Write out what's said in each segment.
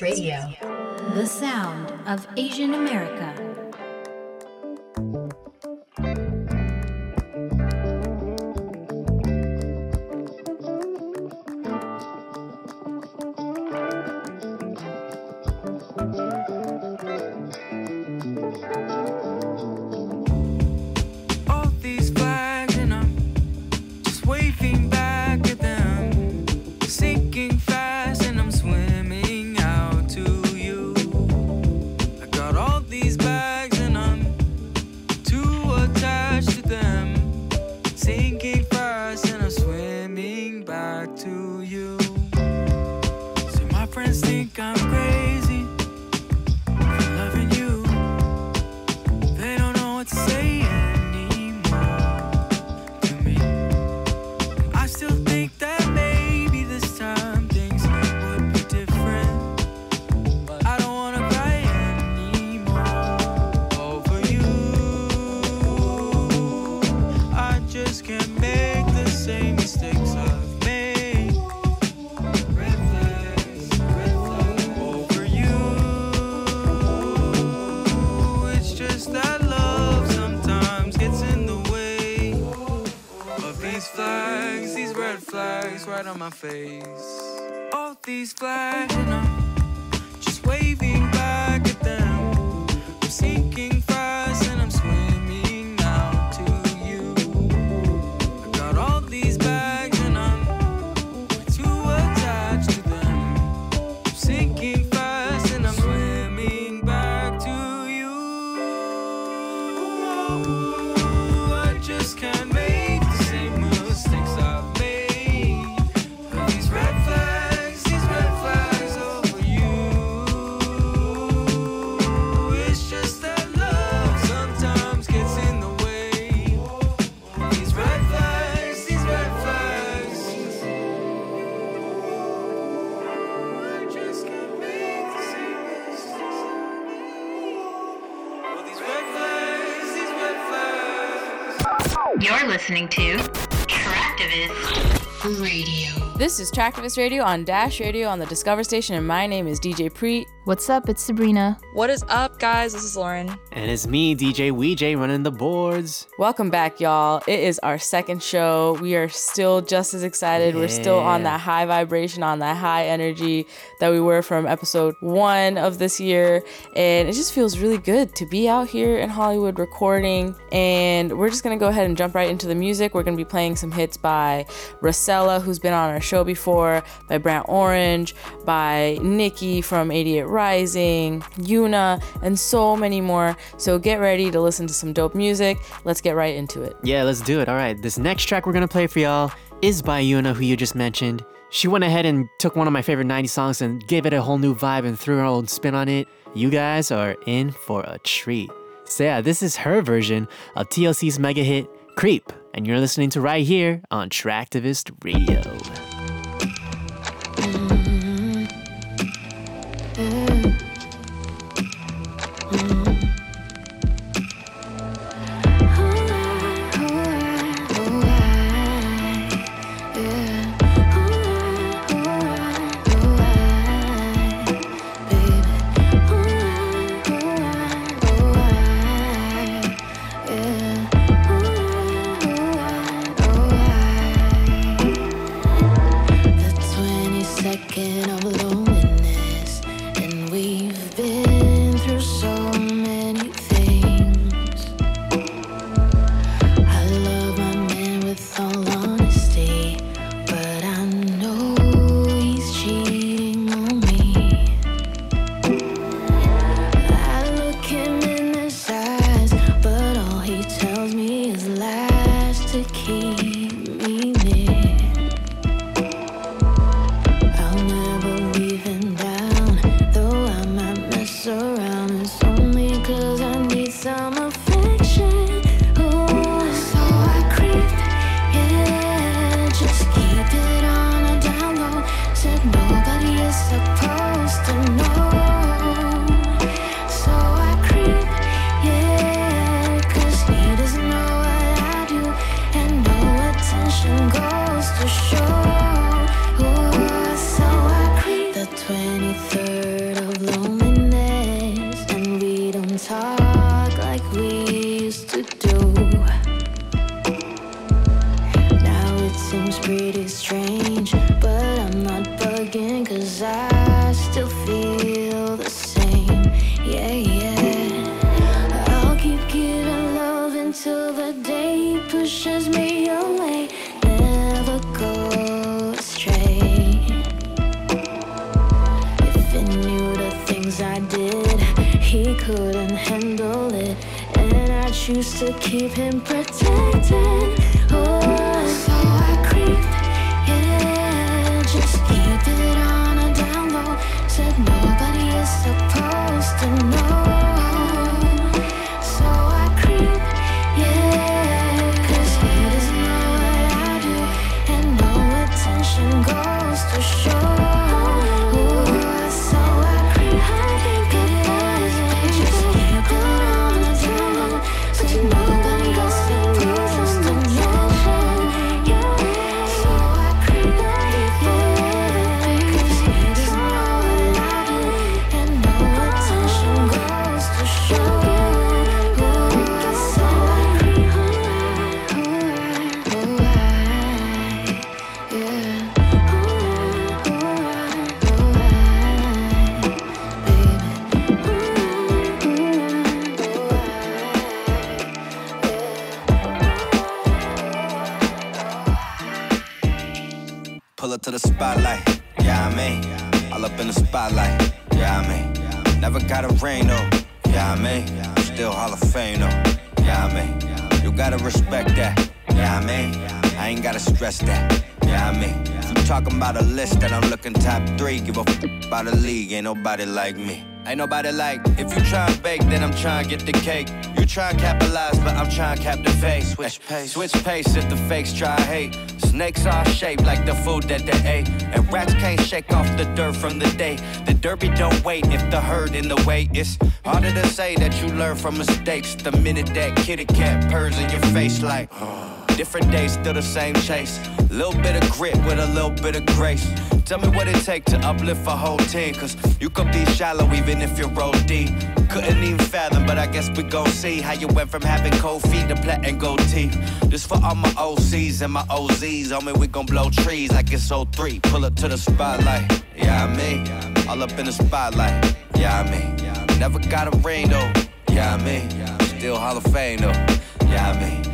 Radio. The sound of Asian America. This is Traktivist Radio on Dash Radio on the Discover Station, and my name is DJ Preet. What's up? It's Sabrina. What is up, guys? This is Lauren. And it's me, DJ Weej, running the boards. Welcome back, y'all. It is our second show. We are still just as excited. We're still on that high vibration, on that high energy that we were from episode one of this year. And it just feels really good to be out here in Hollywood recording. And we're just going to go ahead and jump right into the music. We're going to be playing some hits by Racella, who's been on our show before, by Brandt Orange, by NIKI from 88rising, Yuna, and so many more. So get ready to listen to some dope music. Let's get right into it. Yeah, let's do it. All right, this next track we're gonna play for y'all is by Yuna, who you just mentioned. She went ahead and took one of my favorite 90s songs and gave it a whole new vibe and threw her own spin on it. You guys are in for a treat. So yeah, this is her version of TLC's mega hit, Creep, and you're listening to right here on Traktivist Radio. He couldn't handle it. And I choose to keep him protected. Oh, so I creep, yeah, just keep it on a down low. Said spotlight, yeah, I mean. Never got a ring, though, yeah, I mean. Still Hall of Fame, though, yeah, I mean. You gotta respect that, yeah, I mean. I ain't gotta stress that, yeah, I mean. You talking about a list that I'm looking top three. Give a f about the league, ain't nobody like me. Ain't nobody like, if you try and bake, then I'm trying to get the cake. You try and capitalize, but I'm trying to cap the face. Switch pace, switch pace if the fakes try hate. Snakes are shaped like the food that they ate. And rats can't shake off the dirt from the day. The derby don't wait if the herd in the way. It's harder to say that you learn from mistakes. The minute that kitty cat purrs in your face like. Different days, still the same chase. Little bit of grit with a little bit of grace. Tell me what it take to uplift a whole team. Cause you could be shallow even if you roll deep. Couldn't even fathom, but I guess we gon' see how you went from having cold feet to platinum gold teeth. This for all my OCs and my OZs. Homie, we gon' blow trees like it's 03. Pull up to the spotlight, yeah, I mean. All up in the spotlight, yeah, I mean. Never got a ring though, yeah, I mean. Still Hall of Fame though, yeah, I mean.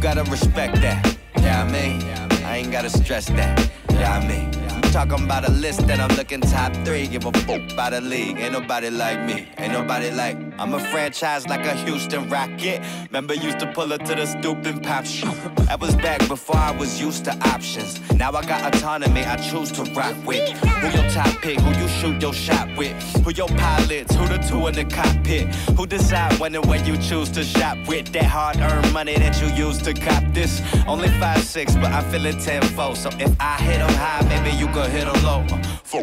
Gotta respect that, yeah, I mean. I ain't gotta stress that, yeah, I mean. You talking about a list that I'm looking top three. Give a fuck about the league. Ain't nobody like me. Ain't nobody like. I'm a franchise like a Houston Rocket. Remember, used to pull up to the stoop and pop shit. That was back before I was used to options. Now I got autonomy. I choose to rock with. Who your top pick? Who you shoot your shot with? Who your pilots? Who the two in the cockpit? Who decide when and when you choose to shop with? That hard-earned money that you use to cop this. Only five six, but I'm feeling tenfold. So if I hit 'em high, maybe you could hit 'em low.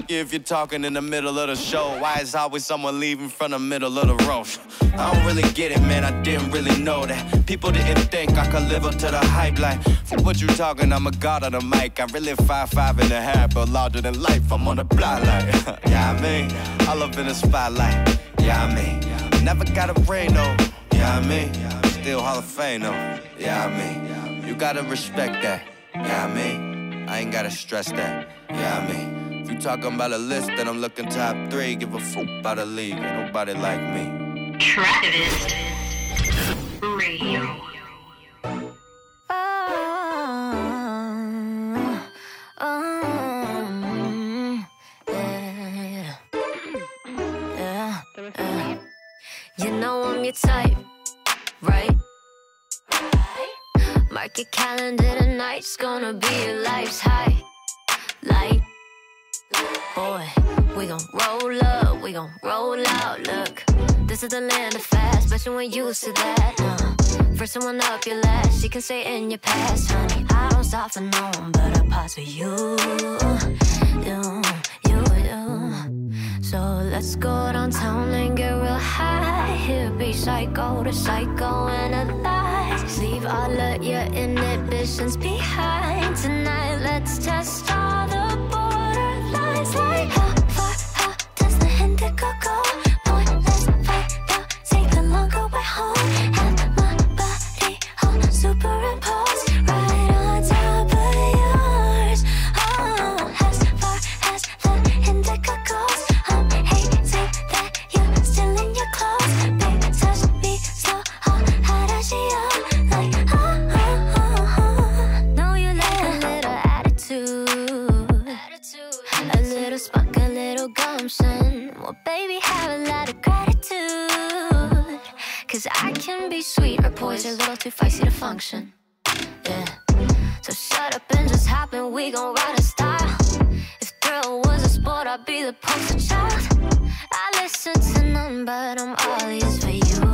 If you're talking in the middle of the show. Why is always someone leaving from the middle of the road? I don't really get it, man. I didn't really know that. People didn't think I could live up to the hype. Like, for what you talking? I'm a god on the mic. I'm really five five and a half, but larger than life. I'm on the block like, yeah, I mean, all up in the spotlight. Yeah, I mean, never got a ring though. Yeah, I mean, still Hall of Fame though. Yeah, I mean, you gotta respect that. Yeah, I mean, I ain't gotta stress that. Yeah, I mean, if you talking about a list, then I'm looking top three. Give a fuck about the league. Ain't nobody like me. Travis Radio. You know I'm your type, right? Mark your calendar, tonight's gonna be your life's high. Like, boy, we gon' roll up, we gon' roll out. Look, this is the land of fast, bet you ain't used to that. Uh, first someone up your last, you can stay in your past, honey. I don't stop for no one, but I pause for you, you, you, you. So let's go downtown and get real high. Here be psycho to psycho analyze. Leave all of your inhibitions behind. Tonight, let's test all the function. Yeah. So shut up and just hop in, we gon' ride in style. If thrill was a sport, I'd be the poster child. I listen to none, but I'm all ears for you,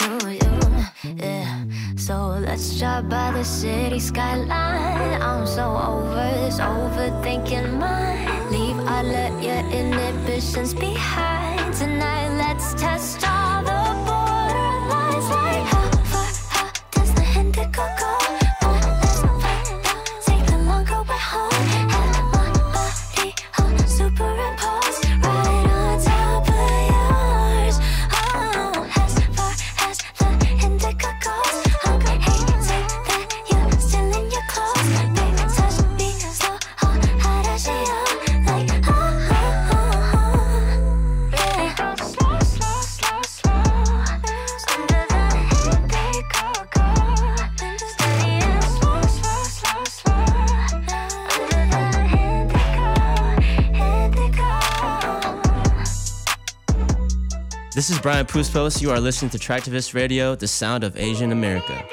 you, you. Yeah. So let's drive by the city skyline. I'm so over this overthinking mind. Leave all of your inhibitions behind. Tonight, let's test Brian Puspos. You are listening to Traktivist Radio, the sound of Asian America.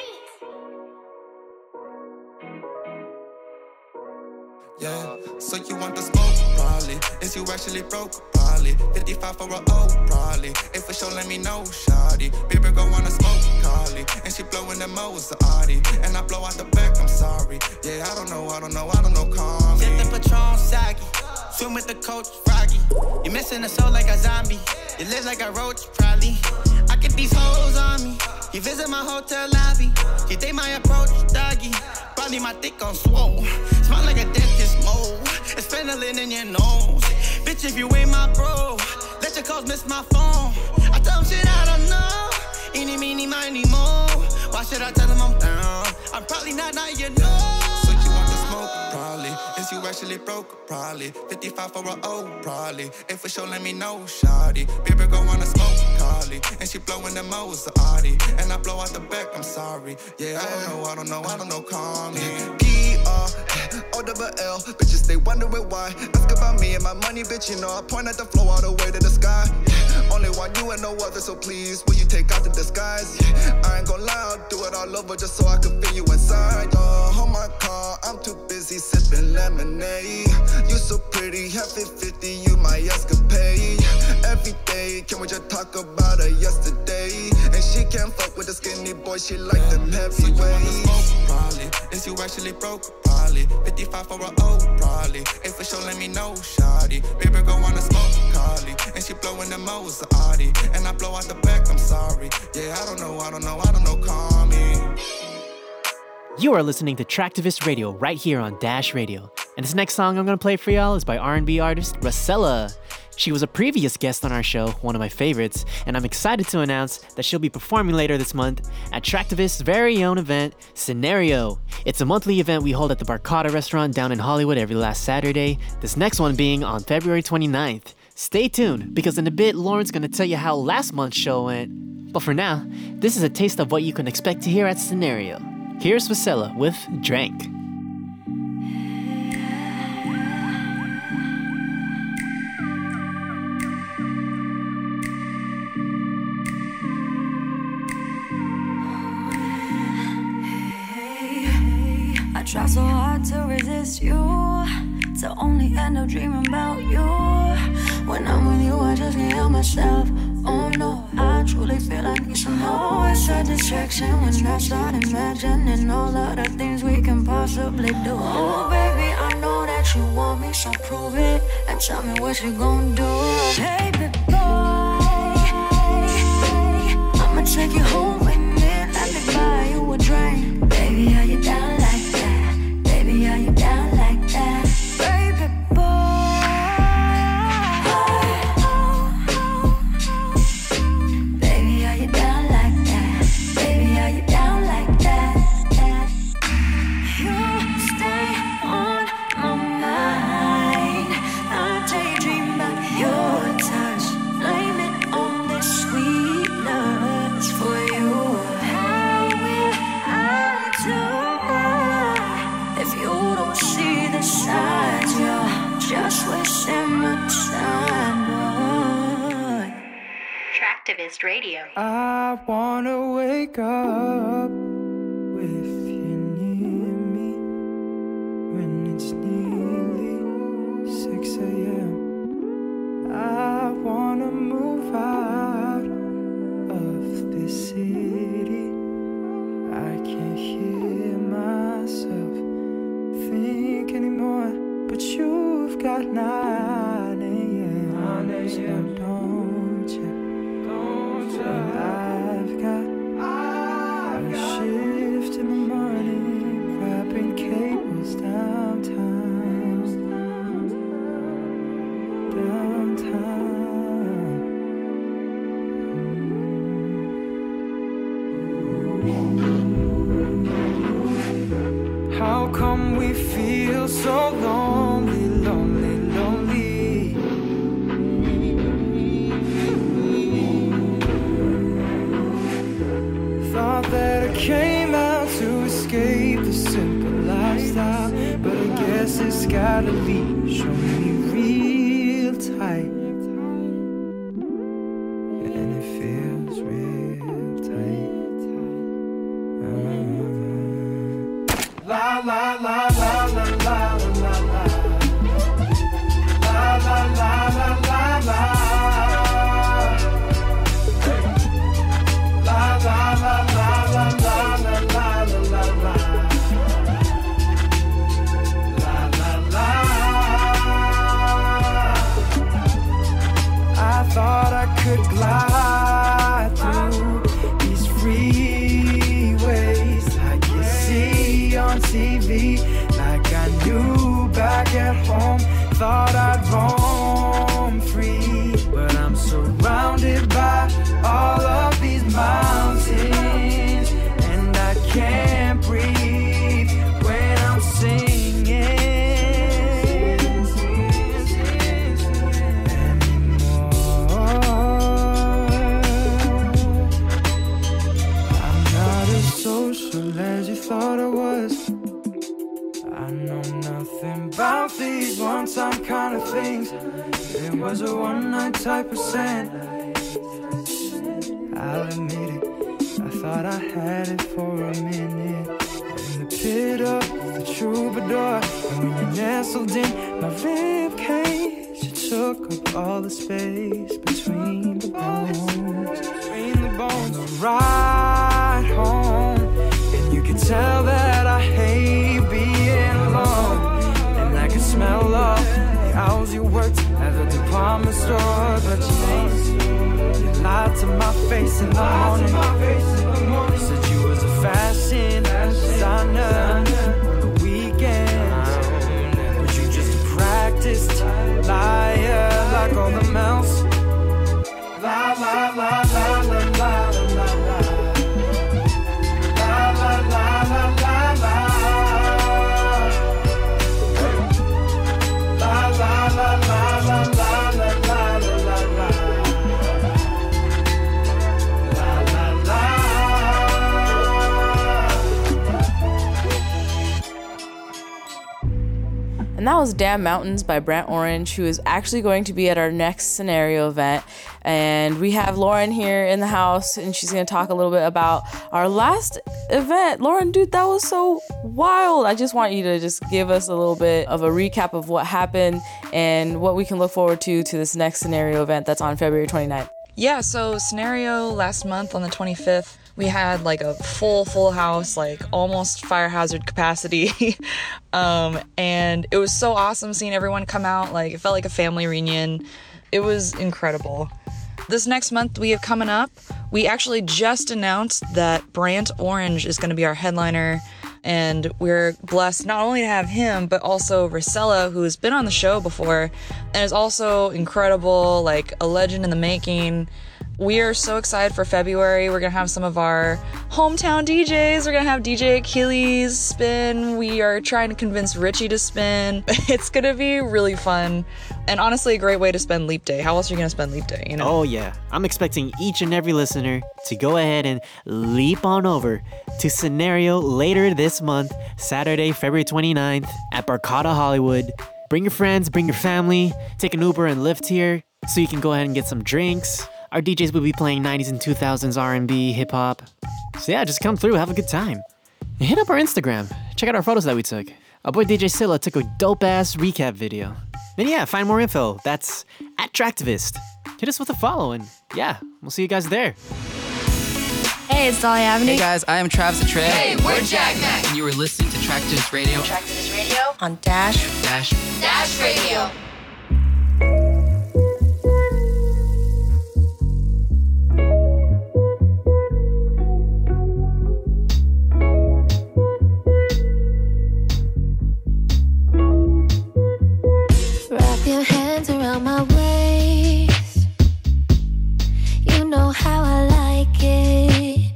My phone. I tell 'em shit I don't know. Eeny, meeny, miny, mo. Why should I tell them I'm down? I'm probably not, now you know. So you want the smoke, probably. Is you actually broke, probably. 55 for a O, probably. If for sure, let me know, shawty. Baby girl wanna smoke, Carly. And she blowing the Audi. And I blow out the back, I'm sorry. Yeah, I don't know, I don't know, I don't know, call me. E-R, O-double-L, bitches, they wondering why. Ask about me and my money, bitch, you know I point at the flow all the way to the sky. Only you and no other, so please, will you take out the disguise? I ain't gon' lie, I'll do it all over just so I can feel you inside. Uh, hold my car, I'm too busy sipping lemonade. You so pretty, half it 50, you my escapade. Every day, can we just talk about her yesterday? And she can't fuck with the skinny boy, she like them So you heavyweights. smoke, probably. Is you actually broke, probably. 55 for a O, probably. If for sure, let me know. Baby girl wanna smoke, Carly. And she the And I blow out the back, I'm sorry. Yeah, I don't know, I don't know, I don't know, call me. You are listening to Traktivist Radio right here on Dash Radio. And this next song I'm gonna play for y'all is by R&B artist Racella. She was a previous guest on our show, one of my favorites, and I'm excited to announce that she'll be performing later this month at Traktivist's very own event, Scenario. It's a monthly event we hold at the Barcata restaurant down in Hollywood every last Saturday, this next one being on February 29th. Stay tuned, because in a bit, Lauren's gonna tell you how last month's show went. But for now, this is a taste of what you can expect to hear at Scenario. Here's Racella with Drank. Try so hard to resist you, to only end up dreaming about you. When I'm with you, I just can't help myself. Oh no, I truly feel I need some more. It's a distraction when I start imagining all of the things we can possibly do. Oh baby, I know that you want me, so prove it and tell me what you gonna do. Baby boy, I'ma take you home And it feels real tight. Ah. La la la la type. I'll admit it, I thought I had it for a minute. In the pit of the troubadour, and when you nestled in my rib cage, you took up all the space between the bones. Between the bones, on the ride store, but. You lied to my face in the morning. Said you was a fashion designer was Damn Mountains by Brandt Orange, who is actually going to be at our next scenario event. And we have Lauren here in the house, and she's going to talk a little bit about our last event. Lauren, dude, that was so wild. I just want you to just give us a little bit of a recap of what happened and what we can look forward to to this next scenario event that's on February 29th. Yeah, so scenario last month on the 25th, we had like a full full house, like almost fire hazard capacity. um and it was so awesome seeing everyone come out, like it felt like a family reunion. It was incredible. This next month we have coming up, we actually just announced that Brandt Orange is going to be our headliner and we're blessed not only to have him but also Racella who's been on the show before and is also incredible like a legend in the making we are so excited for February. We're gonna have some of our hometown DJs. We're gonna have DJ Achilles spin. We are trying to convince Richie to spin. It's gonna be really fun, and honestly, a great way to spend Leap Day. How else are you gonna spend Leap Day? You know? Oh, yeah. I'm expecting each and every listener to go ahead and leap on over to Scenario later this month, Saturday, February 29th at Barcata Hollywood. Bring your friends, bring your family, take an Uber and Lyft here so you can go ahead and get some drinks. Our DJs will be playing 90s and 2000s R&B, hip hop. So yeah, just come through, have a good time. Hit up our Instagram. Check out our photos that we took. Our boy DJ Silla took a dope ass recap video. Then yeah, find more info. That's at Traktivist. Hit us with a follow and yeah, we'll see you guys there. Hey, it's Dolly Avenue. Hey guys, I am Travis Atreo. Hey, we're Jack Mac. And you were listening to Traktivist Radio. Traktivist Radio on Dash Dash Dash Radio. Around my waist. You know how I like it.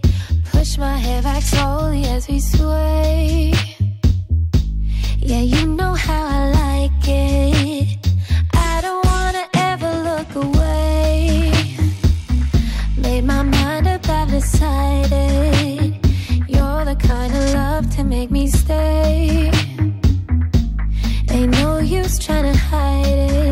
Push my hair back slowly as we sway. Yeah, you know how I like it. I don't wanna ever look away. Made my mind up, I've decided. You're the kind of love to make me stay. Ain't no use trying to hide it.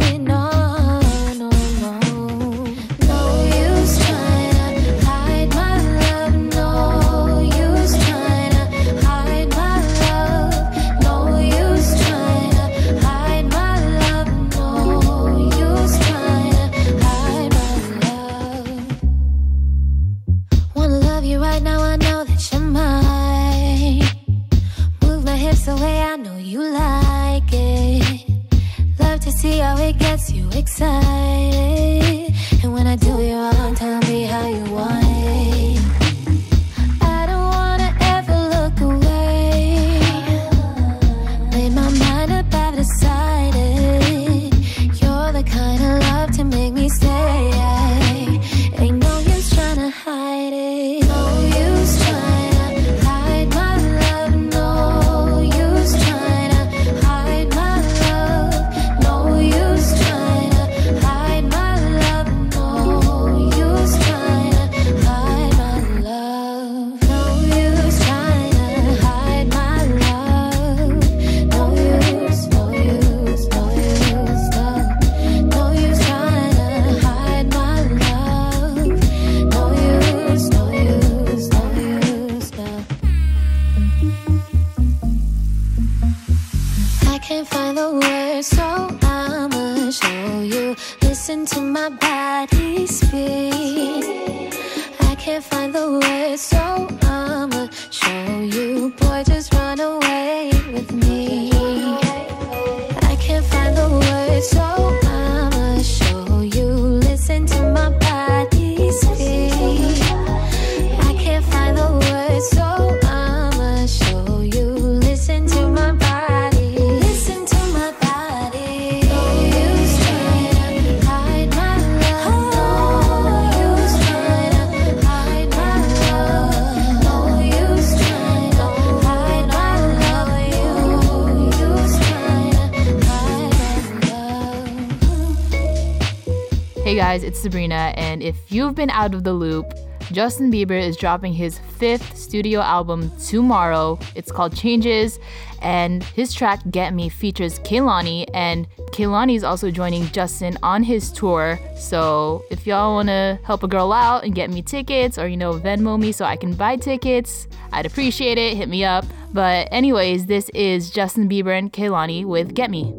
Sabrina, and if you've been out of the loop, Justin Bieber is dropping his fifth studio album tomorrow. It's called Changes, and his track Get Me features Kehlani, and Kehlani is also joining Justin on his tour. So if y'all wanna help a girl out and get me tickets, or you know, Venmo me so I can buy tickets, I'd appreciate it. Hit me up. But anyways, this is Justin Bieber and Kehlani with Get Me.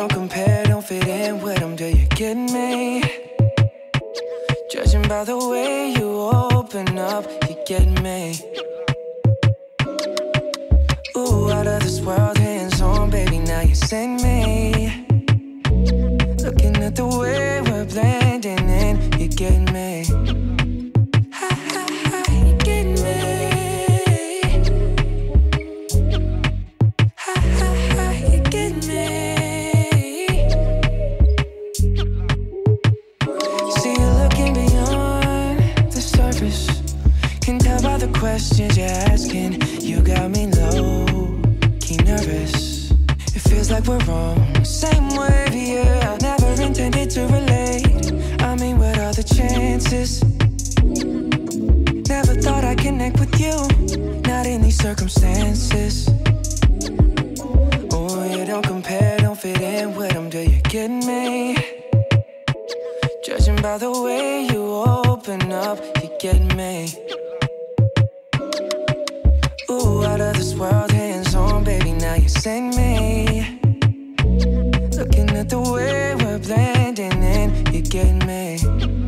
Don't compare, don't fit in with them, do you get me? Judging by the way you open up, you get me. Ooh, out of this world, hands on, baby, now you send me. Looking at the way we're blending in, you get me. Like we're wrong. same wave, yeah. I never intended to relate. I mean, what are the chances? Never thought I'd connect with you. Not in these circumstances. Oh, you don't compare, don't fit in with them. Do you get me? Judging by the way you open up, you get me. Ooh, out of this world, hands on, baby, now you send me at the way we're blending in, you get me.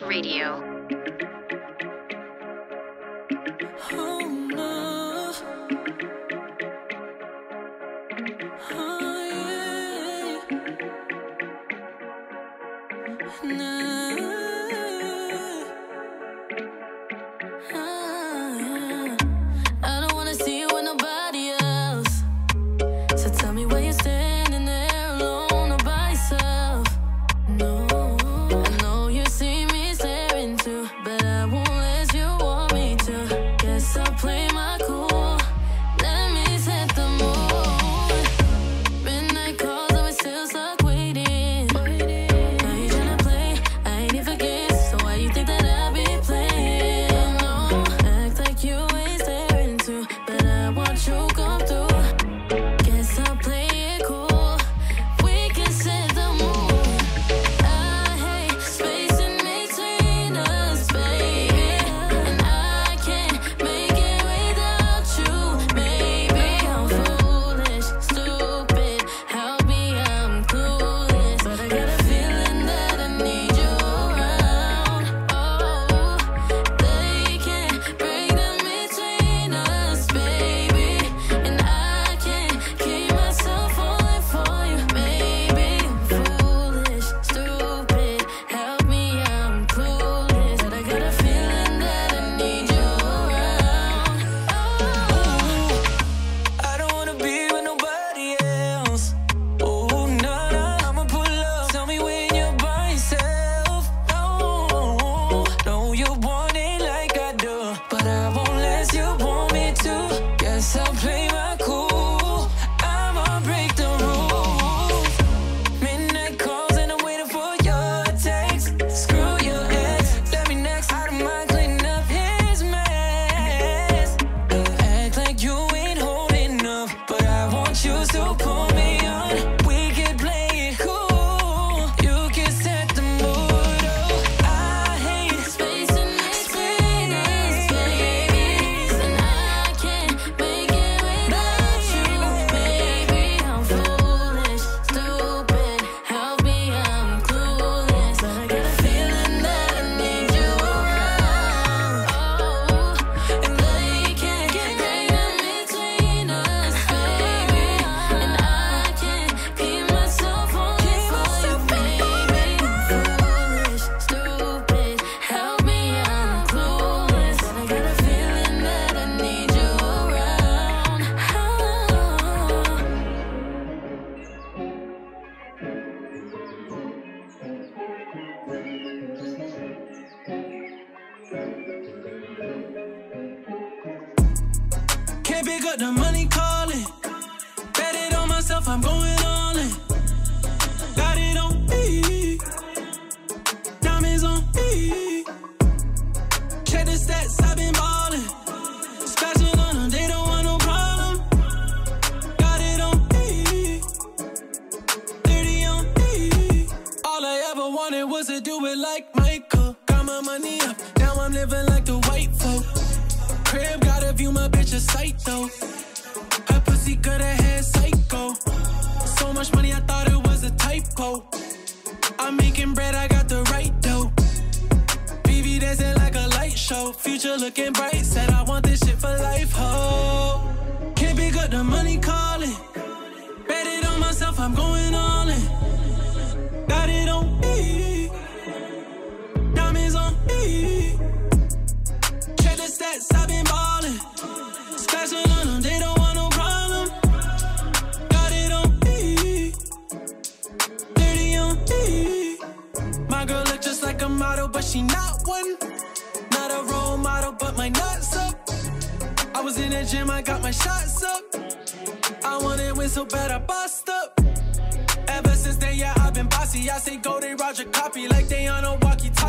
Radio.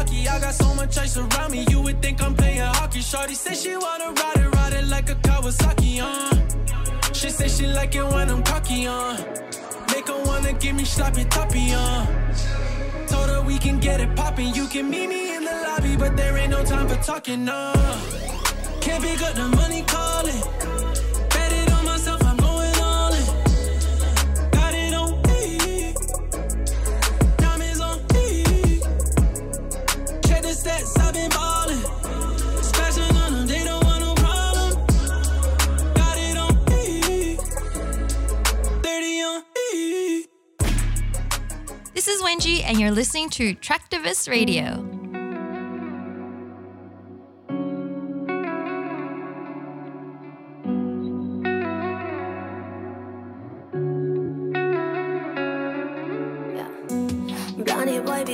lucky. I got so much ice around me, you would think I'm playing hockey. Shorty say she wanna ride it, ride it like a Kawasaki, uh. She say she like it when I'm cocky, uh. Make her wanna give me sloppy toppy, uh. Told her we can get it popping. you can meet me in the lobby, but there ain't no time for talking, uh. Can't pick up the money calling. Angie, and you're listening to Traktivist Radio.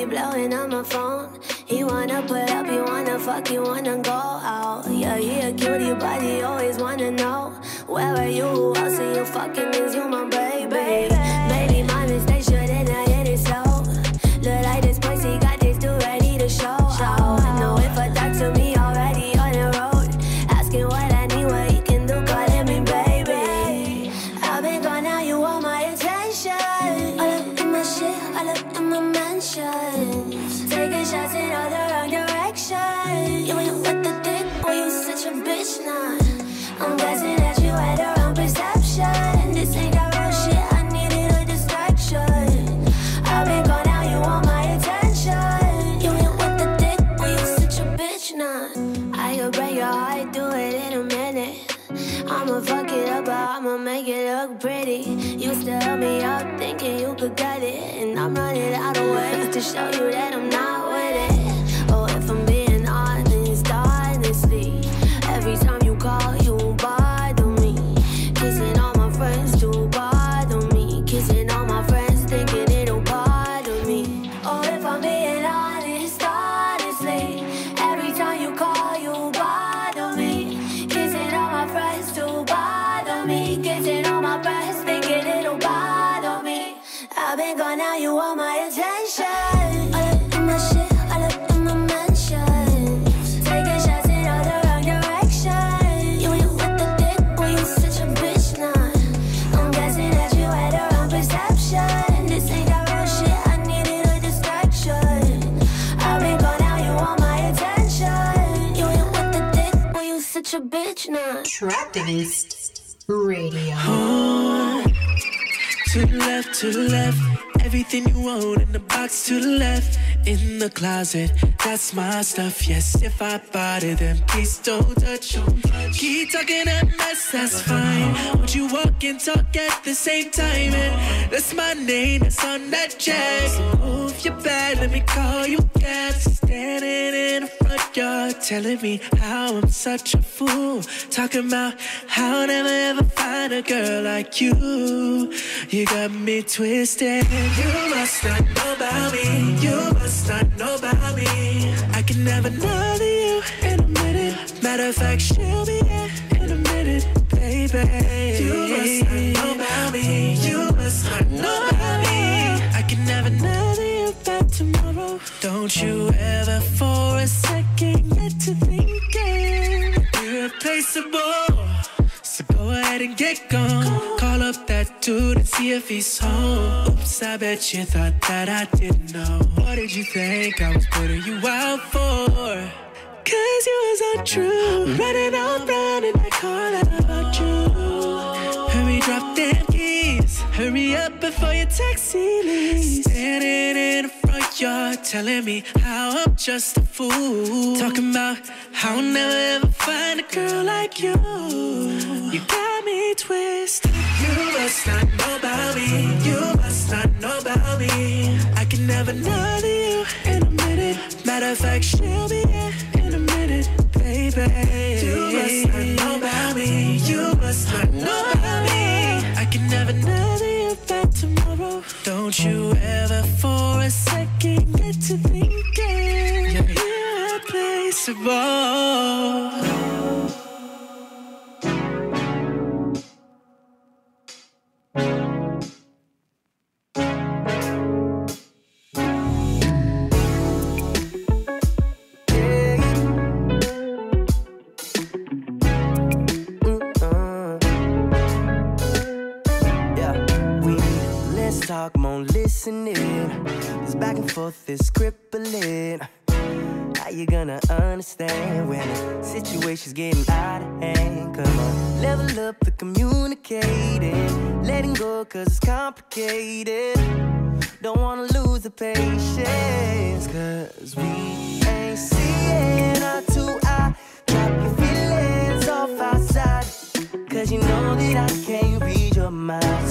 Blowing on my phone. He wanna put up, he wanna fuck, he wanna go out. Yeah, he a cutie, but he always wanna know where are you? You fucking? Is you I'ma make it look pretty. You still help me up, thinking you could get it. And I'm running out of ways to show you that I'm not to left. Everything you want in the box to the left. In the closet, that's my stuff. Yes, if I bought it, then please don't touch. Keep talking that mess, that's fine. Would you walk and talk at the same time? And that's my name, that's on that check. So move your back, let me call you cat. Standing in the front yard, telling me how I'm such a fool. Talking about how I'll never ever find a girl like you. You got me twisted. You must not know about me. You must not know about me. I can never know that you in a minute. Matter of fact, she'll be here in a minute, baby. You must not know about me. You must not know about me. I can never know you back tomorrow. Don't you ever for a second get to thinking irreplaceable. So go ahead and get gone. Call up that dude and see if he's home. Oops, I bet you thought that I didn't know. What did you think I was putting you out for? Cause you was untrue. Running all around in that car like about you. Hurry, drop them keys. Hurry up before your taxi leaves. Standing in yard, telling me how I'm just a fool. Talking about how I'll never ever find a girl like you. You got me twisted. You must not know about me. You must not know about me. I can never know you in a minute. Matter of fact, she'll be here in a minute, baby. You must not know about me. You must not know about me. I can never know you tomorrow. Don't you ever for a second get to thinking you're irreplaceable. Talk, more listening. This back and forth is crippling. How you gonna understand when the situation's getting out of hand? Come on, level up the communicating. Letting go cause it's complicated. Don't wanna lose the patience cause we ain't seeing eye to eye. Drop your feelings off outside. Cause you know that I can't read your mind.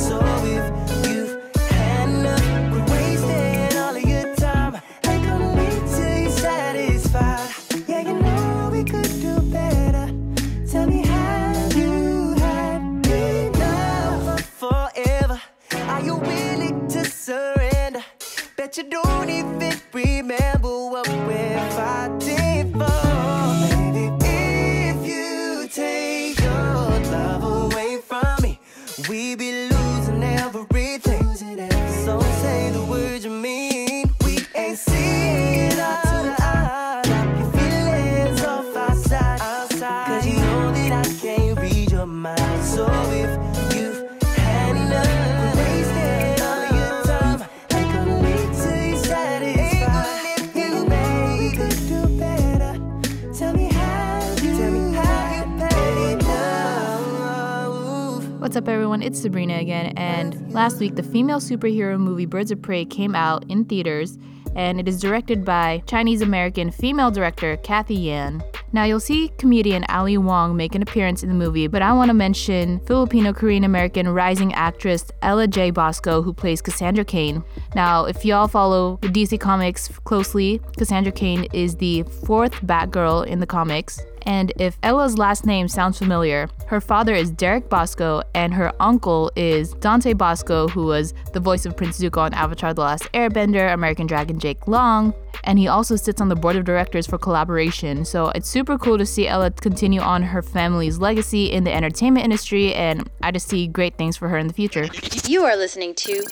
Last week, the female superhero movie Birds of Prey came out in theaters, and it is directed by Chinese American female director Cathy Yan. Now, you'll see comedian Ali Wong make an appearance in the movie, but I want to mention Filipino Korean American rising actress Ella Jay Basco, who plays Cassandra Cain. Now, if y'all follow the DC Comics closely, Cassandra Cain is the fourth Batgirl in the comics. And if Ella's last name sounds familiar, her father is Derek Basco and her uncle is Dante Basco, who was the voice of Prince Zuko on Avatar The Last Airbender, American Dragon Jake Long, and he also sits on the board of directors for Kollaboration. So it's super cool to see Ella continue on her family's legacy in the entertainment industry, and I just see great things for her in the future. You are listening to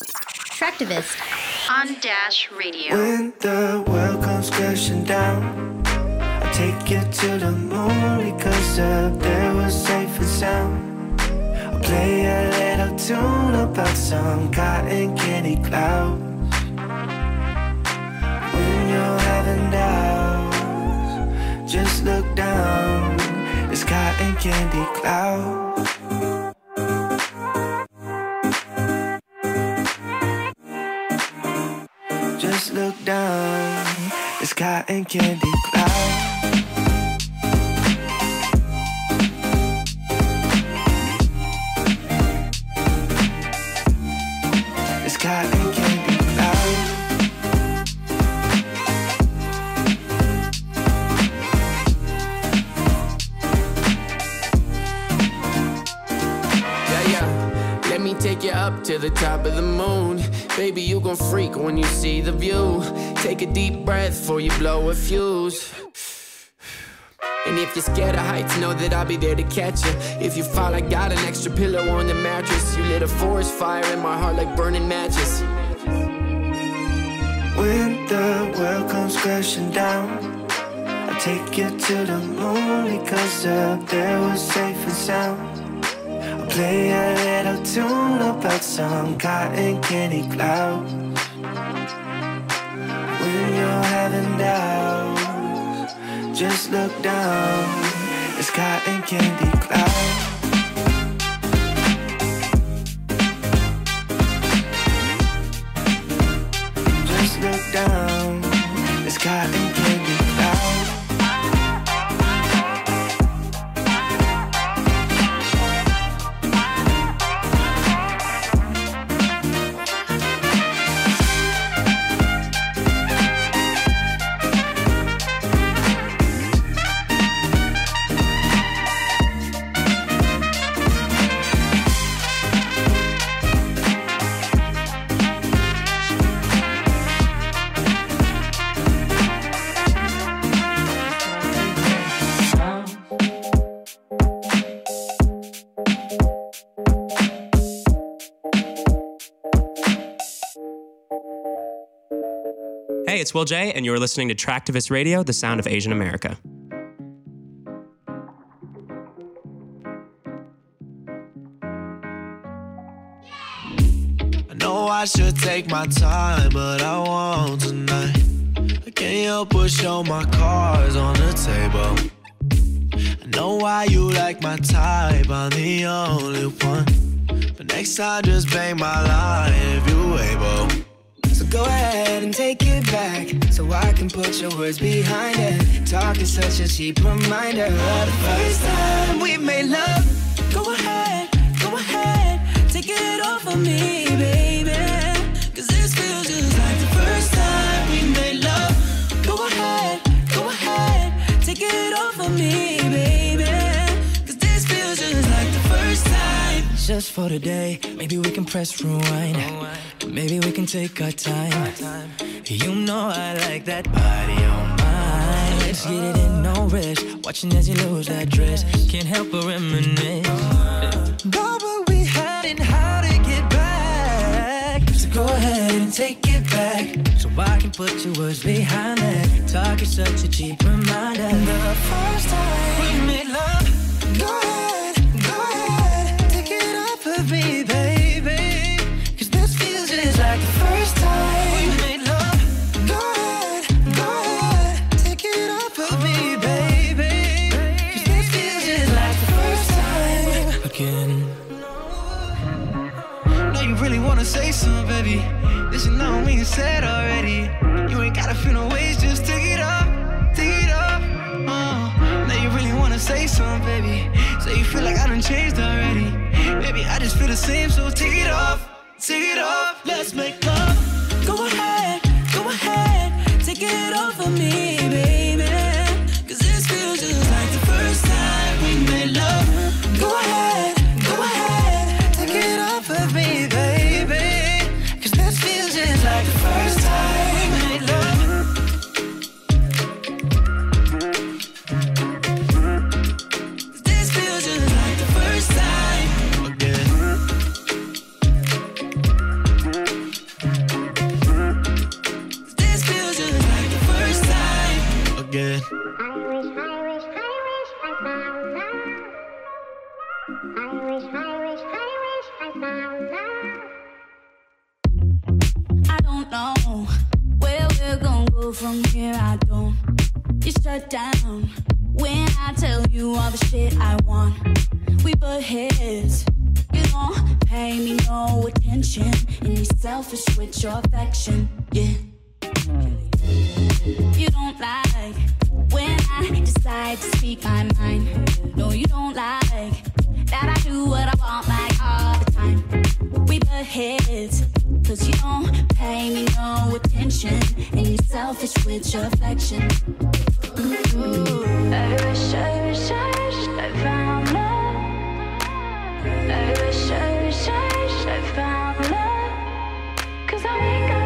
Traktivist on Dash Radio. When the world comes crashing down, I take you to the moon because up there we're safe and sound. I'll play a little tune about some cotton candy clouds. When you're having doubts, just look down. It's cotton candy clouds. Just look down. It's cotton candy cloud. Take a deep breath before you blow a fuse. And if you're scared of heights, know that I'll be there to catch you. If you fall, I got an extra pillow on the mattress. You lit a forest fire in my heart like burning matches. When the world comes crashing down, I take you to the moon because up there we're safe and sound. I'll play a little tune about some cotton candy clouds. You're having doubts, just look down. It's cotton candy clouds. Just look down. It's Will J, and you're listening to Traktivist Radio, the sound of Asian America. I know I should take my time, but I won't tonight. I can't help but show my cards on the table. I know why you like my type, I'm the only one. But next time, just bang my line if you able. Go ahead and take it back so I can put your words behind it. Talk is such a cheap reminder the first time we made love. Go ahead, go ahead, take it off of me, baby. Cause this feels just like the first time we made love. Go ahead, go ahead, take it off of me, Just for today, maybe we can press rewind. Maybe we can take our time. You know I like that body on mine. Let's get it in, no rush. Watching as you lose that dress. Can't help but reminisce. About what we had and how to get back. So go ahead and take it back. So I can put your words behind that. Talk is such a cheap reminder. The first time we made love. Said already. You ain't gotta feel no ways, just take it off, take it off. Uh, now you really wanna say something, baby. Say you feel like I done changed already. Maybe I just feel the same, so take it off, take it off. Let's make love. Heads, cause you don't pay me no attention, and you're selfish with your affection. Ooh. I wish, I wish, I wish I found love. I wish, I wish, I wish I found love. Cause I wake up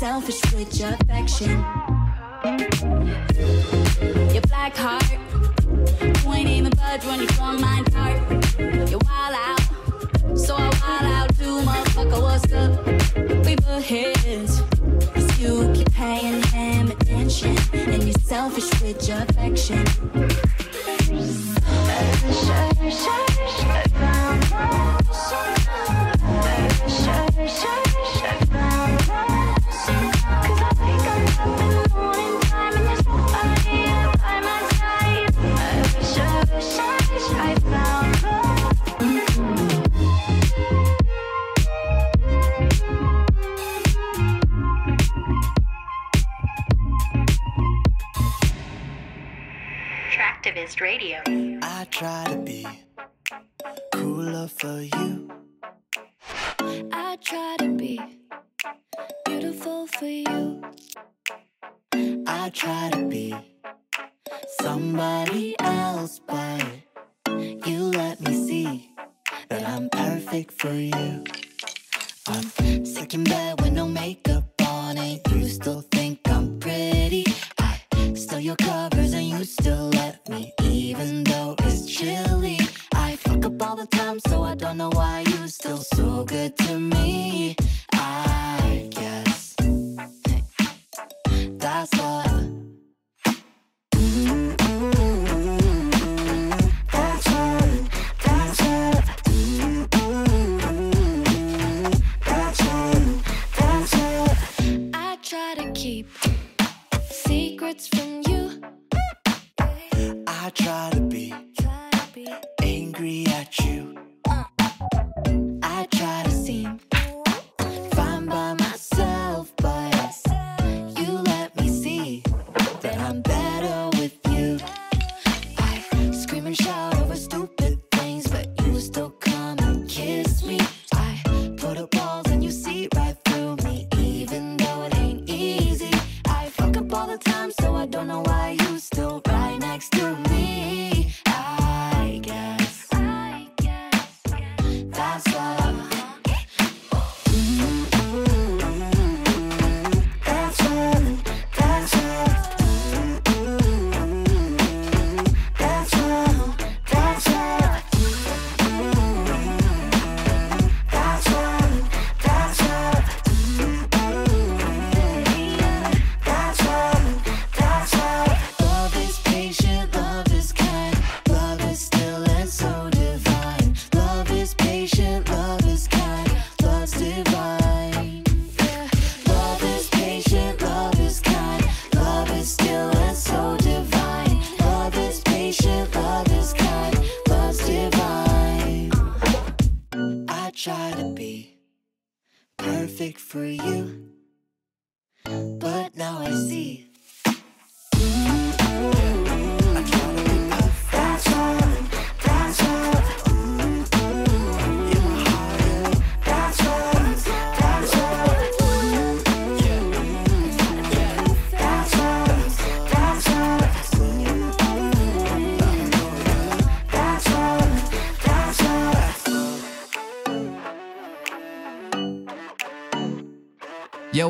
selfish with your affection. Your black heart, you ain't even budge when you from my heart. You wild out, so I wild out too, motherfucker. What's up? We butt heads. You keep paying him attention And you're selfish with your affection try to be cooler for you. I try to be beautiful for you. I try to be somebody else, but you let me see that I'm perfect for you.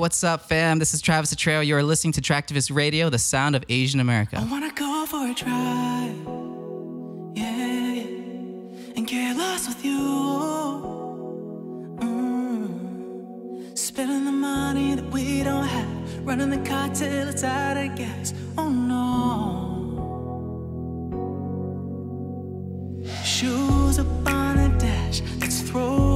What's up, fam? This is Travis Atreo. You are listening to Traktivist Radio, the sound of Asian America. I wanna go for a drive, yeah, and get lost with you. Mm. Spending the money that we don't have, running the car till it's out of gas. Oh no. Shoes up on the dash, let's throw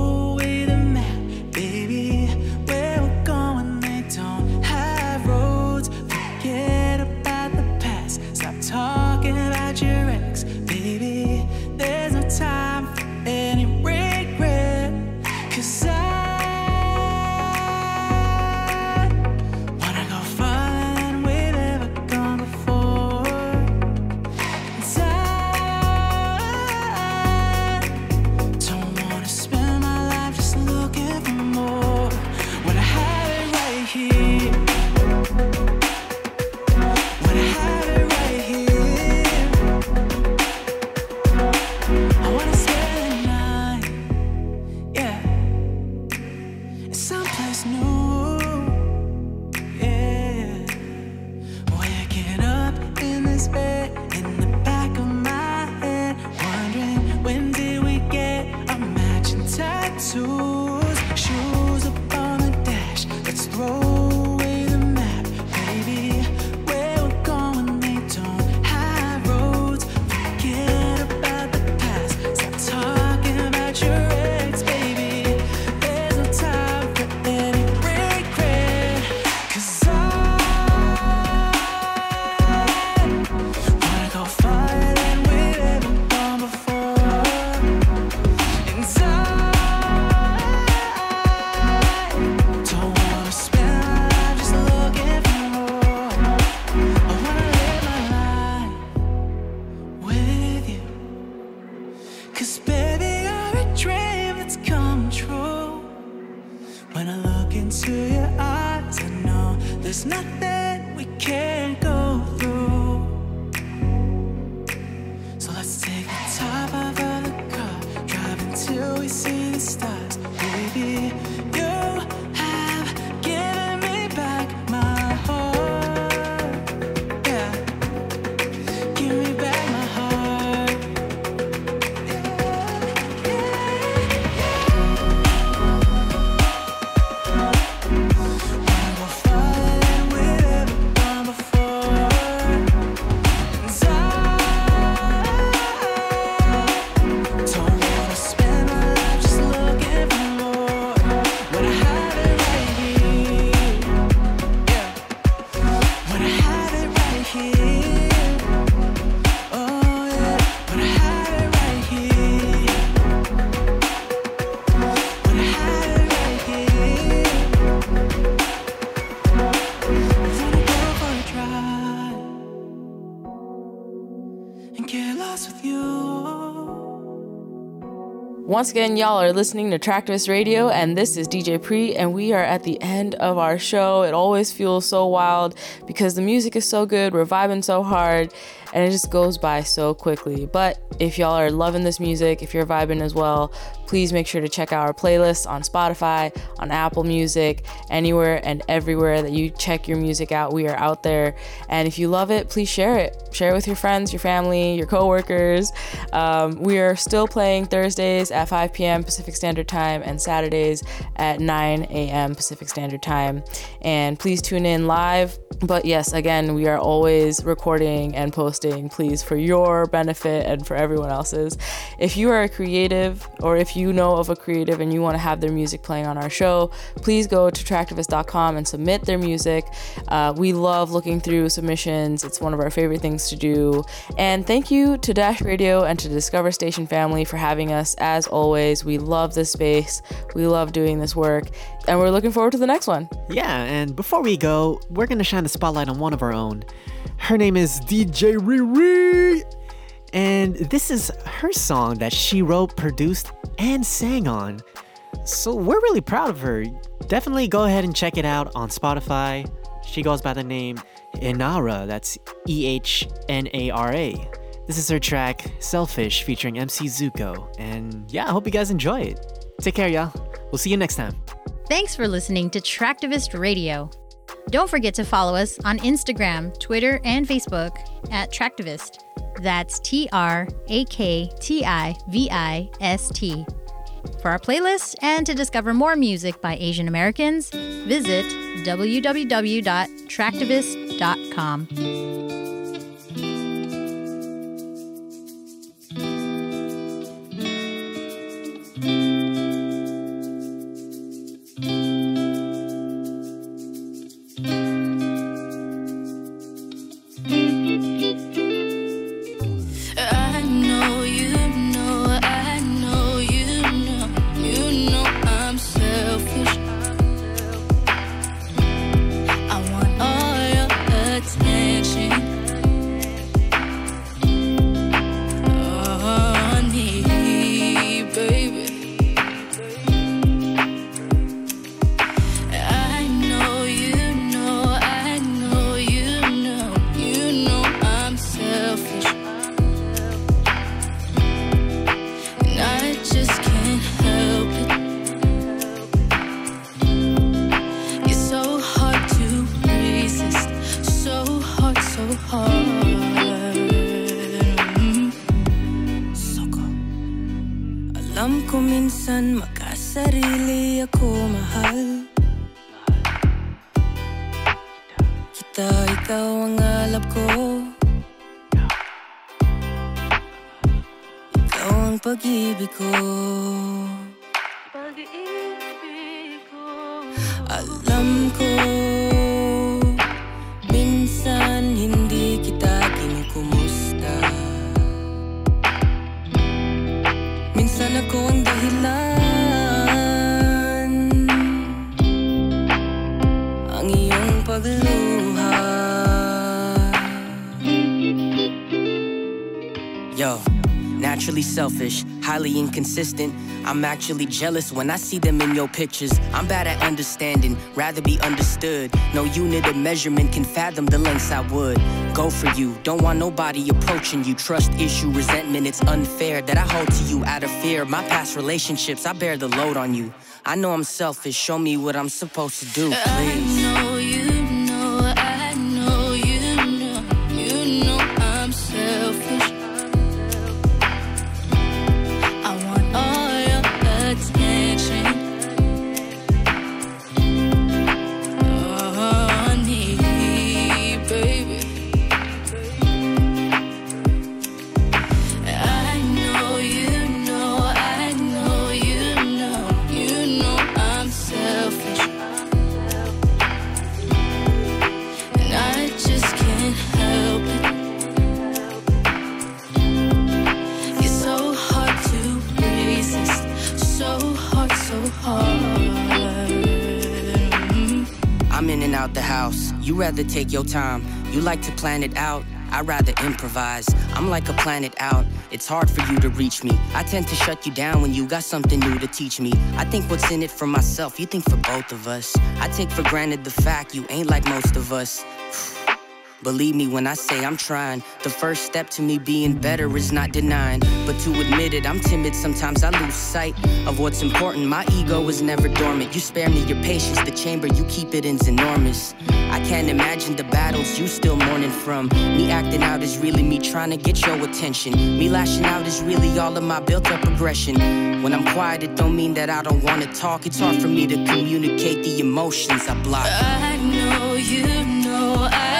Once again, y'all are listening to Traktivist Radio, and this is DJ Pre, and we are at the end of our show. It always feels so wild because the music is so good, we're vibing so hard, and it just goes by so quickly. But if y'all are loving this music, if you're vibing as well, please make sure to check out our playlists on Spotify, on Apple Music, anywhere and everywhere that you check your music out. We are out there. And if you love it, please share it. Share it with your friends, your family, your coworkers. Um, we are still playing Thursdays at 5 p.m. Pacific Standard Time and Saturdays at 9 a.m. Pacific Standard Time. And please tune in live. But yes, again, we are always recording and posting please, for your benefit and for everyone else's. If you are a creative or if you know of a creative and you want to have their music playing on our show, please go to traktivist.com and submit their music. Uh, we love looking through submissions, it's one of our favorite things to do. And thank you to Dash Radio and to Discover Station family for having us. As always, we love this space, we love doing this work, and we're looking forward to the next one. Yeah, and before we go, we're gonna shine the spotlight on one of our own. Her name is DJ Riri. And this is her song that she wrote, produced, and sang on. So we're really proud of her. Definitely go ahead and check it out on Spotify. She goes by the name Ehnara, that's E H N A R A. This is her track Selfish featuring MC Zuko. And yeah, I hope you guys enjoy it. Take care, y'all. We'll see you next time. Thanks for listening to Traktivist Radio. Don't forget to follow us on Instagram, Twitter, and Facebook at Traktivist. That's T R A K T I V I S T. For our playlist and to discover more music by Asian Americans, visit www.traktivist.com. Kita ikaw ang alap ko. Ikaw ang pag-ibig ko. Alam ko Minsan hindi kita kinukumusta. Minsan ako ang naturally selfish, highly inconsistent. I'm actually jealous when I see them in your pictures. I'm bad at understanding, rather be understood. No unit of measurement can fathom the lengths I would go for you. Don't want nobody approaching you. Trust issue, resentment, it's unfair that I hold to you out of fear. My past relationships, I bear the load on you. I know I'm selfish, show me what I'm supposed to do, uh, please. Rather take your time. You like to plan it out. I rather improvise. I'm like a planet out. It's hard for you to reach me. I tend to shut you down when you got something new to teach me. I think what's in it for myself, you think for both of us. I take for granted the fact you ain't like most of us. Believe me when I say I'm trying. The first step to me being better is not denying. But to admit it, I'm timid. Sometimes I lose sight of what's important. My ego is never dormant. You spare me your patience. The chamber you keep it in's enormous. I can't imagine the battles you still mourning from. Me acting out is really me trying to get your attention. Me lashing out is really all of my built up aggression. When I'm quiet, it don't mean that I don't wanna talk. It's hard for me to communicate the emotions I block. I know you know, I